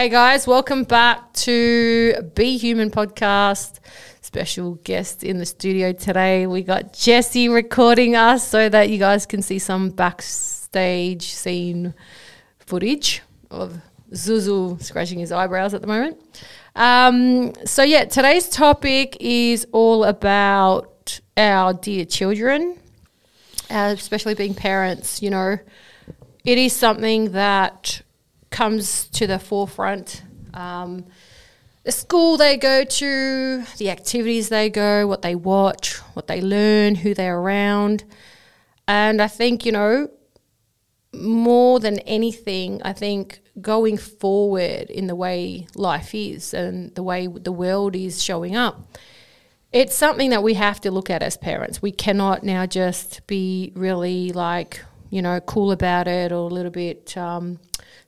Hey guys, welcome back to Be Human podcast. Special guest in the studio today. We got Jesse recording us so that you guys can see some backstage scene footage of Zuzu scratching his eyebrows at the moment. Um, so, yeah, today's topic is all about our dear children, uh, especially being parents. You know, it is something that comes to the forefront. Um, the school they go to, the activities they go, what they watch, what they learn, who they're around. And I think, you know, more than anything, I think going forward in the way life is and the way the world is showing up, it's something that we have to look at as parents. We cannot now just be really like, you know, cool about it or a little bit um,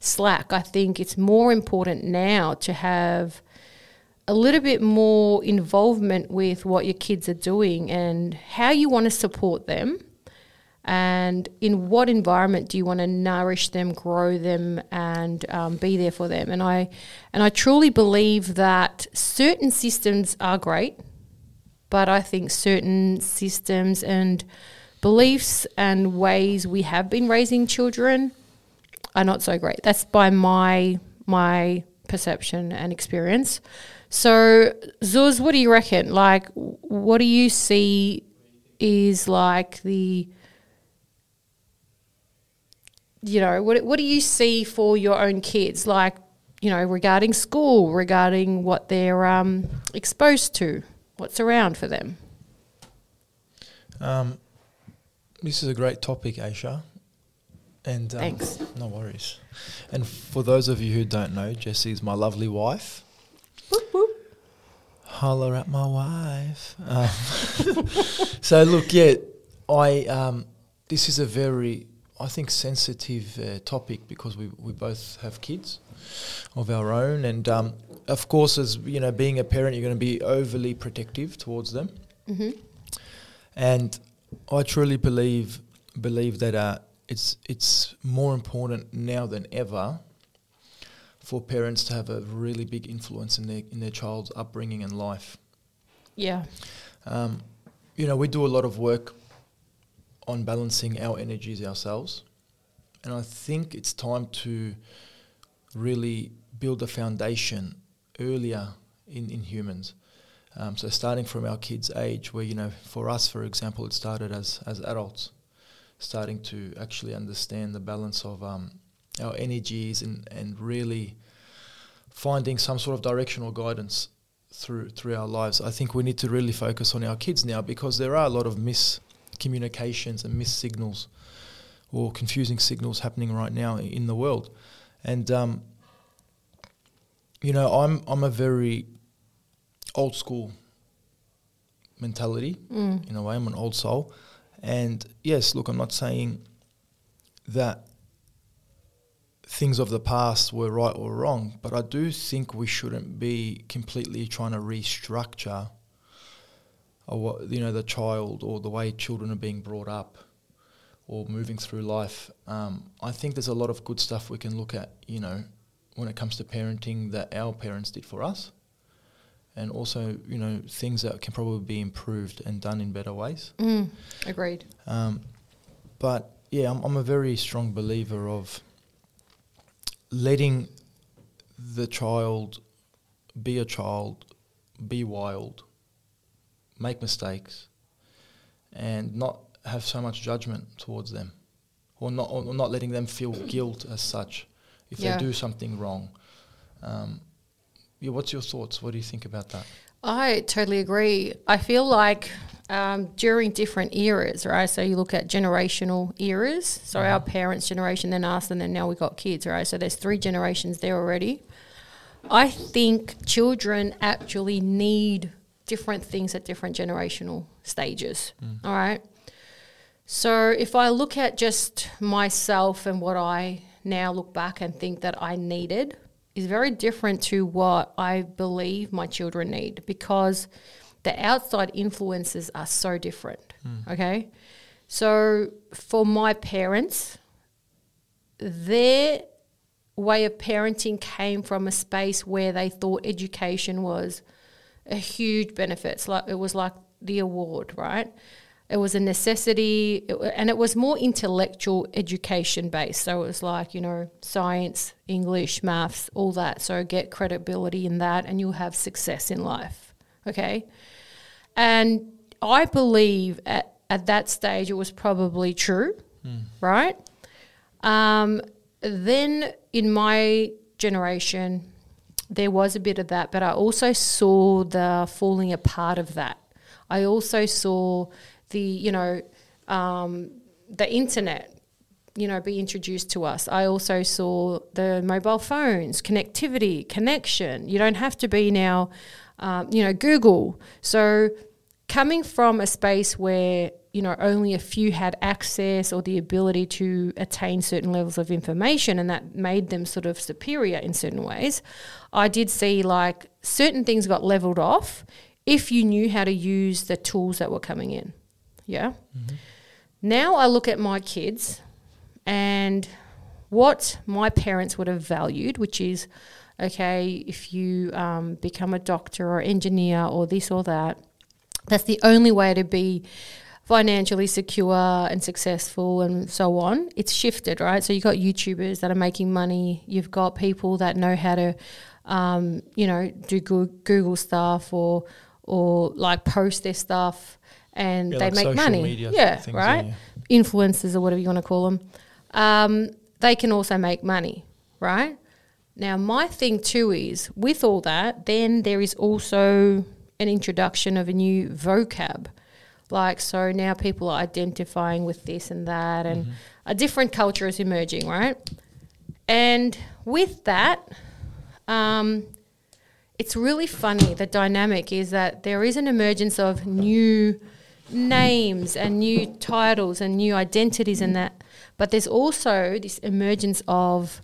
slack. I think it's more important now to have a little bit more involvement with what your kids are doing and how you want to support them and in what environment do you want to nourish them, grow them, and um, be there for them. And I and I truly believe that certain systems are great, but I think certain systems and beliefs and ways we have been raising children are not so great. That's by my my perception and experience. So, Zuz, what do you reckon? Like, what do you see is like the you know, what what do you see for your own kids? Like, you know, regarding school, regarding what they're um, exposed to, what's around for them. Um, this is a great topic, Aisha. And um, Thanks. No worries. And for those of you who don't know, Jessie is my lovely wife. Whoop, whoop. Holler at my wife. Um, so look, yeah, I um, this is a very I think sensitive uh, topic because we we both have kids of our own, and um, of course, as you know, being a parent, you're going to be overly protective towards them, Mm-hmm. and I truly believe believe that uh, it's it's more important now than ever for parents to have a really big influence in their in their child's upbringing and life. Yeah. Um, you know, we do a lot of work on balancing our energies ourselves, and I think it's time to really build a foundation earlier in, in humans. Um, so starting from our kids' age, where you know, for us, for example, it started as as adults, starting to actually understand the balance of um, our energies and and really finding some sort of directional guidance through through our lives. I think we need to really focus on our kids now because there are a lot of miscommunications and miss signals or confusing signals happening right now in the world, and um, you know, I'm I'm a very old school mentality Mm. in a way. I'm an old soul, and yes, look, I'm not saying that things of the past were right or wrong, but I do think we shouldn't be completely trying to restructure, you know, the child or the way children are being brought up, or moving through life. Um, I think there's a lot of good stuff we can look at, you know, when it comes to parenting that our parents did for us. And also, you know, things that can probably be improved and done in better ways. Mm. Agreed. Um, but yeah, I'm, I'm a very strong believer of letting the child be a child, be wild, make mistakes, and not have so much judgment towards them, or not, or not letting them feel guilt as such if Yeah. they do something wrong. Um, what's your thoughts? What do you think about that? I totally agree. I feel like um, during different eras, right? So you look at generational eras. So our parents' generation, then us, and then now we got kids, right? So there's three generations there already. I think children actually need different things at different generational stages. All right. So if I look at just myself and what I now look back and think that I needed is very different to what I believe my children need because the outside influences are so different. Hmm. Okay. So for my parents, their way of parenting came from a space where they thought education was a huge benefit. It's like it was like the award, right? It was a necessity, it, and it was more intellectual education based. So it was like you know science, English, maths, all that. So get credibility in that, and you'll have success in life. Okay, and I believe at at that stage it was probably true, Mm. right? Um, then in my generation, there was a bit of that, but I also saw the falling apart of that. I also saw the, you know, um, the internet, you know, be introduced to us. I also saw the mobile phones, connectivity, connection. You don't have to be now, um, you know, Google. So coming from a space where you know only a few had access or the ability to attain certain levels of information and that made them sort of superior in certain ways i did see like certain things got leveled off if you knew how to use the tools that were coming in yeah now i look at my kids and what my parents would have valued which is okay if you um, become a doctor or engineer or this or that that's the only way to be financially secure and successful and so on. It's shifted, right? So you've got YouTubers that are making money. You've got people that know how to, um, you know, do Google stuff or or like post their stuff and Yeah, they like make money. yeah, things, right. yeah. Influencers or whatever you want to call them. Um, they can also make money, right? Now, my thing too is with all that, then there is also an introduction of a new vocab. Like, so now people are identifying with this and that, and a different culture is emerging, right? And with that, um, it's really funny. The dynamic is that there is an emergence of new names and new titles and new identities and that, but there's also this emergence of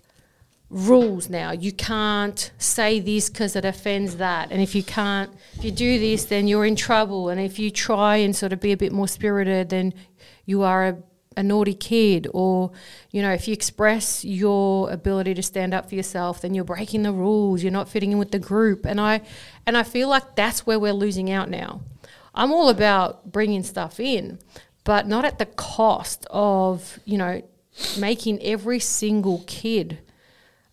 rules now. You can't say this because it offends that. And if you can't, if you do this, then you're in trouble. And if you try and sort of be a bit more spirited, then you are a, a naughty kid. Or, you know, if you express your ability to stand up for yourself, then you're breaking the rules. You're not fitting in with the group. And I, and I feel like that's where we're losing out now. I'm all about bringing stuff in, but not at the cost of, you know, making every single kid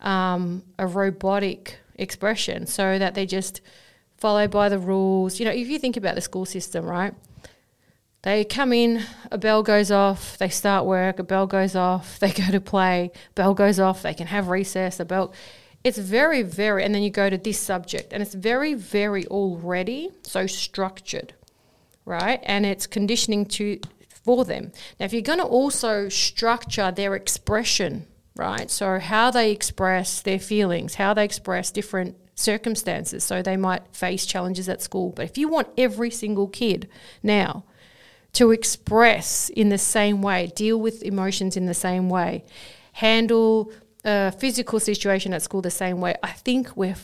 um, a robotic expression so that they just follow by the rules. You know, if you think about the school system, right? They come in, a bell goes off, they start work, a bell goes off, they go to play, bell goes off, they can have recess, a bell. It's very, very, and then you go to this subject, and it's very, very already so structured, right? And it's conditioning to for them. Now, if you're going to also structure their expression, right? So how they express their feelings, how they express different circumstances. So they might face challenges at school. But if you want every single kid now to express in the same way, deal with emotions in the same way, handle a physical situation at school the same way, I think we're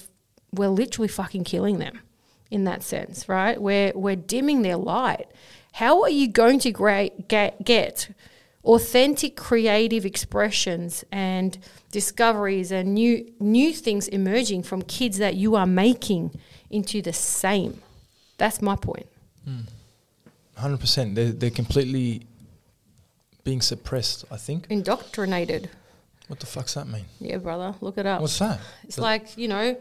we're literally fucking killing them in that sense, right? We're we're dimming their light. How are you going to great, get, get authentic creative expressions and discoveries and new new things emerging from kids that you are making into the same? That's my point. Hmm. Hundred percent. They're they're completely being suppressed. I think. Indoctrinated. What the fuck's that mean? Yeah, brother, look it up. What's that? It's like you know,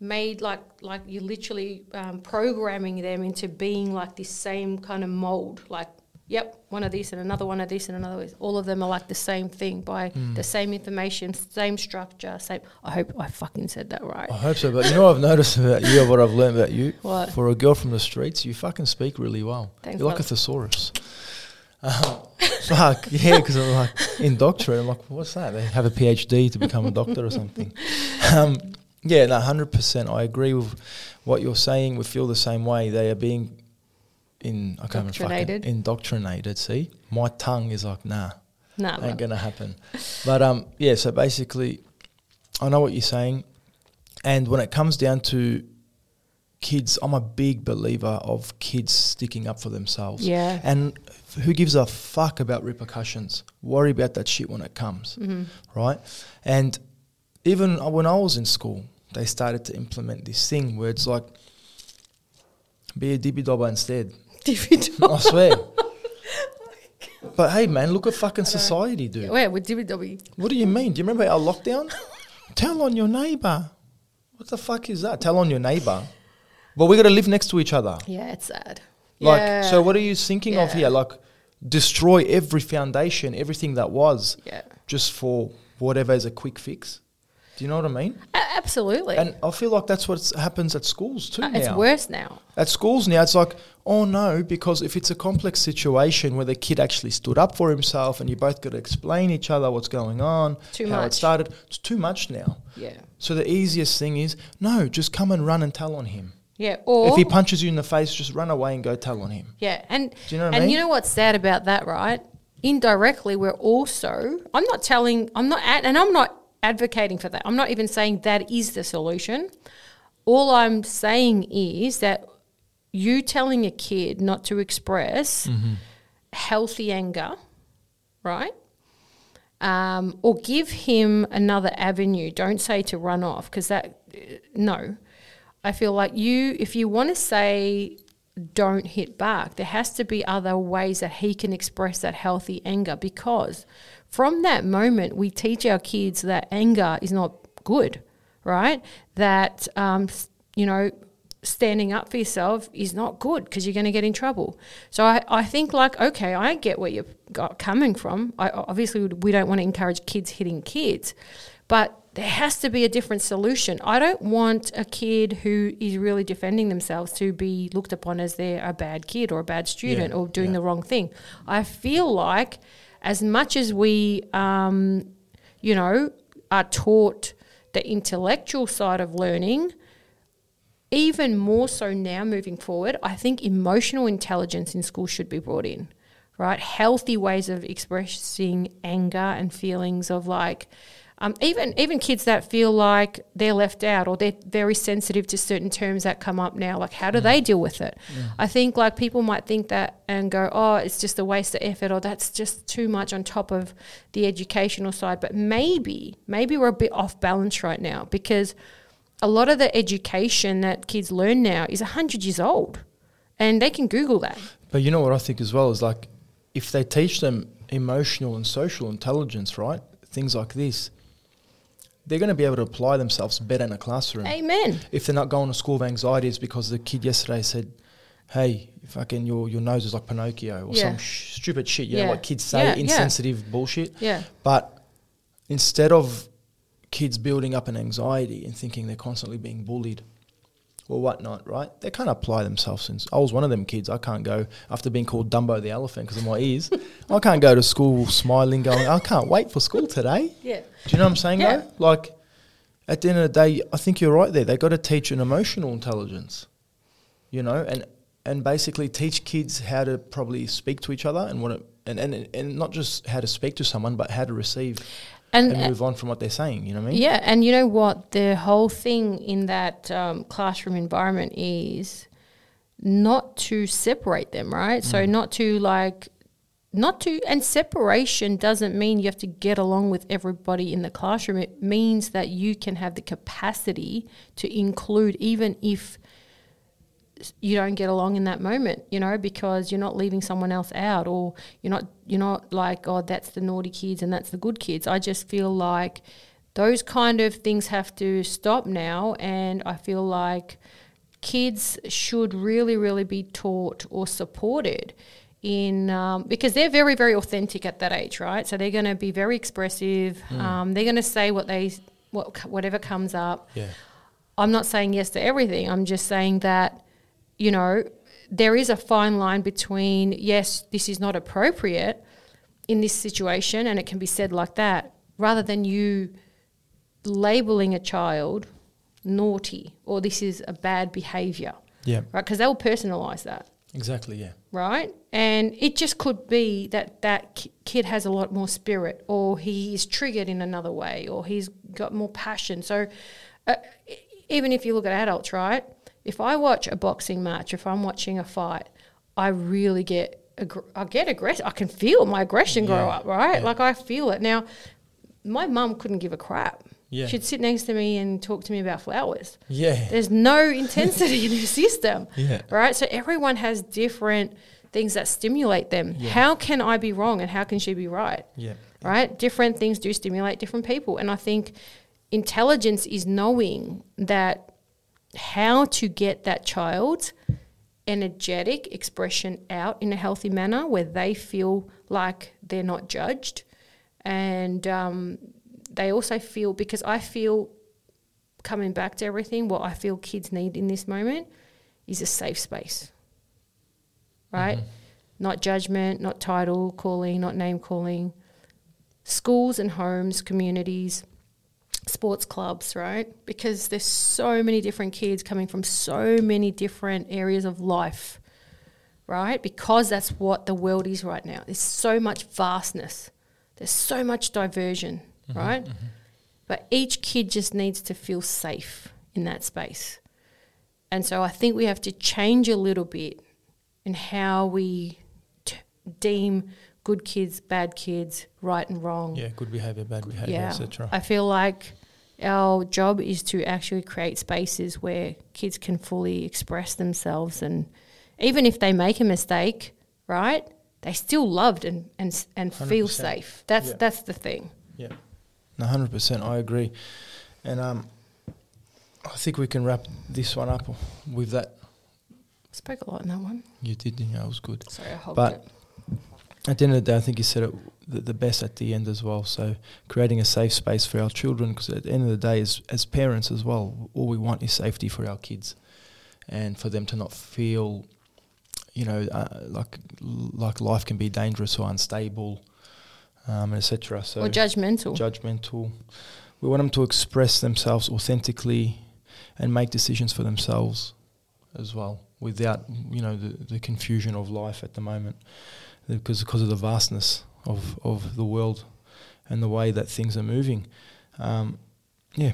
made like like you're literally um, programming them into being like this same kind of mold. Like, yep, one of these and another one of this and another. All of them are like the same thing by Hmm. the same information, same structure, same. I hope I fucking said that right. I hope so. But you know, what I've noticed about you, what I've learned about you. What? For a girl from the streets, you fucking speak really well. Thanks, You're like a thesaurus. Um, fuck yeah, because I'm like indoctorate. I'm like, what's that? They have a PhD to become a doctor or something. Um, yeah, no, hundred percent. I agree with what you're saying. We feel the same way. They are being in I can't Indoctrinated. indoctrinated. See, my tongue is like, nah, Nah, ain't gonna happen. But um, yeah. So basically, I know what you're saying, and when it comes down to kids, I'm a big believer of kids sticking up for themselves. Yeah. And who gives a fuck about repercussions? Worry about that shit when it comes, Mm-hmm. right? And even when I was in school, they started to implement this thing where it's like, be a dibby dobber instead. I swear. Oh but hey, man, look at fucking society, dude. Where with Dibby Dobby? What do you mean? Do you remember our lockdown? Tell on your neighbor. What the fuck is that? Tell on your neighbor. But we got to live next to each other. Yeah, it's sad. Like, yeah. so what are you thinking of here? Like, destroy every foundation, everything that was, Yeah, just for whatever is a quick fix. Do you know what I mean? A- absolutely. And I feel like that's what happens at schools too Uh, it's worse now. At schools now, it's like, oh no, because if it's a complex situation where the kid actually stood up for himself and you both got to explain each other what's going on, Too how much. it started, it's too much now. Yeah, So the easiest thing is, no, just come and run and tell on him. yeah. Or if he punches you in the face, just run away and go tell on him. Yeah, and Do you know what I and mean? you know what's sad about that, right? Indirectly, we're also. I'm not telling. I'm not, ad, and I'm not advocating for that. I'm not even saying that is the solution. All I'm saying is that you telling a kid not to express Mm-hmm. healthy anger, right? Um, or give him another avenue. Don't say to run off because that, no. I feel like you, if you want to say don't hit back, there has to be other ways that he can express that healthy anger because from that moment, we teach our kids that anger is not good, right? That, um, you know, standing up for yourself is not good because you're going to get in trouble. So I, I think like, okay, I get where you're coming from. I, obviously, we don't want to encourage kids hitting kids, but there has to be a different solution. I don't want a kid who is really defending themselves to be looked upon as they're a bad kid or a bad student Yeah, or doing yeah. the wrong thing. I feel like as much as we, um, you know, are taught the intellectual side of learning, even more so now moving forward, I think emotional intelligence in school should be brought in, right? Healthy ways of expressing anger and feelings of like, um, even even kids that feel like they're left out or they're very sensitive to certain terms that come up now, like how do they deal with it? I think like people might think that and go, oh, it's just a waste of effort or that's just too much on top of the educational side. But maybe maybe we're a bit off balance right now because a lot of the education that kids learn now is 100 years old and they can google that But you know what I think as well is like, if they teach them emotional and social intelligence, right? Things like this, they're going to be able to apply themselves better in a classroom. amen If they're not going to school with anxieties because the kid yesterday said, "Hey, fucking your your nose is like Pinocchio" or Yeah. some sh- stupid shit. You Yeah. know what kids say, yeah. insensitive bullshit. yeah But instead of kids building up an anxiety and thinking they're constantly being bullied or whatnot, right? They can't apply themselves. Since I was one of them kids, I can't go after being called Dumbo the elephant because of my ears. I can't go to school smiling, going, "I can't wait for school today." yeah Do you know what I'm saying? Yeah. Though? Like, at the end of the day, I think you're right there. They got to teach an emotional intelligence, you know, and and basically teach kids how to probably speak to each other and what it, and, and and not just how to speak to someone, but how to receive and, and move on from what they're saying. You know what I mean? yeah and you know what the whole thing in that um, classroom environment is not to separate them right Mm. so not to like not to and separation doesn't mean you have to get along with everybody in the classroom it means that you can have the capacity to include even if you don't get along in that moment, you know, because you're not leaving someone else out or you're not you're not like, oh, that's the naughty kids and that's the good kids. I just feel like those kind of things have to stop now and I feel like kids should really, really be taught or supported in um, because they're very, very authentic at that age, right? So they're going to be very expressive. Um, they're going to say what they what whatever comes up. Yeah. I'm not saying yes to everything. I'm just saying that, you know, there is a fine line between, yes, this is not appropriate in this situation, and it can be said like that, rather than you labeling a child naughty or this is a bad behavior, Yeah. right? Because they'll personalize that Exactly. Yeah. right? And it just could be that that kid has a lot more spirit, or he is triggered in another way, or he's got more passion. So, uh, even if you look at adults, right? If I watch a boxing match, if I'm watching a fight, I really get aggr- I get aggressive. I can feel my aggression grow up, right? yeah. Like I feel it now. My mum couldn't give a crap. Yeah. She'd sit next to me and talk to me about flowers. Yeah. There's no intensity in her system, Yeah. right? So everyone has different things that stimulate them. Yeah. How can I be wrong and how can she be right? Yeah. right? Different things do stimulate different people. And I think intelligence is knowing that how to get that child's energetic expression out in a healthy manner where they feel like they're not judged. And um, they also feel, because I feel coming back to everything, what I feel kids need in this moment is a safe space, right? Not judgment, not title calling, not name calling schools and homes, communities, sports clubs, right? Because there's so many different kids coming from so many different areas of life, right? Because that's what the world is right now. There's so much vastness, there's so much diversion, mm-hmm, right? Mm-hmm. But each kid just needs to feel safe in that space. And so I think we have to change a little bit in how we t- deem good kids, bad kids, right and wrong. Yeah. Good behavior, bad behavior, Yeah. etc. I feel like our job is to actually create spaces where kids can fully express themselves and even if they make a mistake, right? They still loved and and and feel 100%. safe. That's Yeah. that's the thing. Yeah. Hundred percent. I agree, and um, I think we can wrap this one up with that. Spoke a lot in that one. You did, you know, it was good. Sorry, I hogged But- it. At the end of the day, I think you said it the, the best at the end as well. So creating a safe space for our children, because at the end of the day, as as parents as well, all we want is safety for our kids, and for them to not feel, you know, uh, like like life can be dangerous or unstable, um, etc. So or judgmental. judgmental. We want them to express themselves authentically and make decisions for themselves as well, without you know the, the confusion of life at the moment, because because of the vastness of of the world and the way that things are moving. Um, yeah,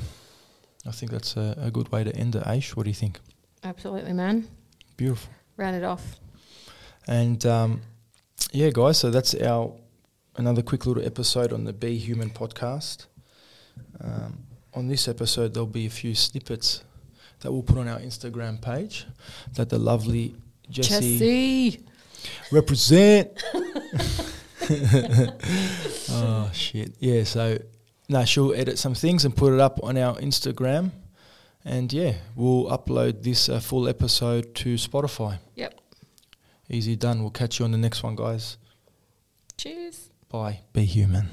I think that's a, a good way to end it. Aish, what do you think? Absolutely, man. Beautiful. Round it off. And um, yeah, guys, so that's our another quick little episode on the Be Human podcast. Um, on this episode, there'll be a few snippets that we'll put on our Instagram page that the lovely Jessie, Jesse. Represent. oh shit! Yeah, so no, she'll edit some things and put it up on our Instagram, and yeah, we'll upload this uh, full episode to Spotify. Yep. Easy done. We'll catch you on the next one, guys. Cheers. Bye. Be human.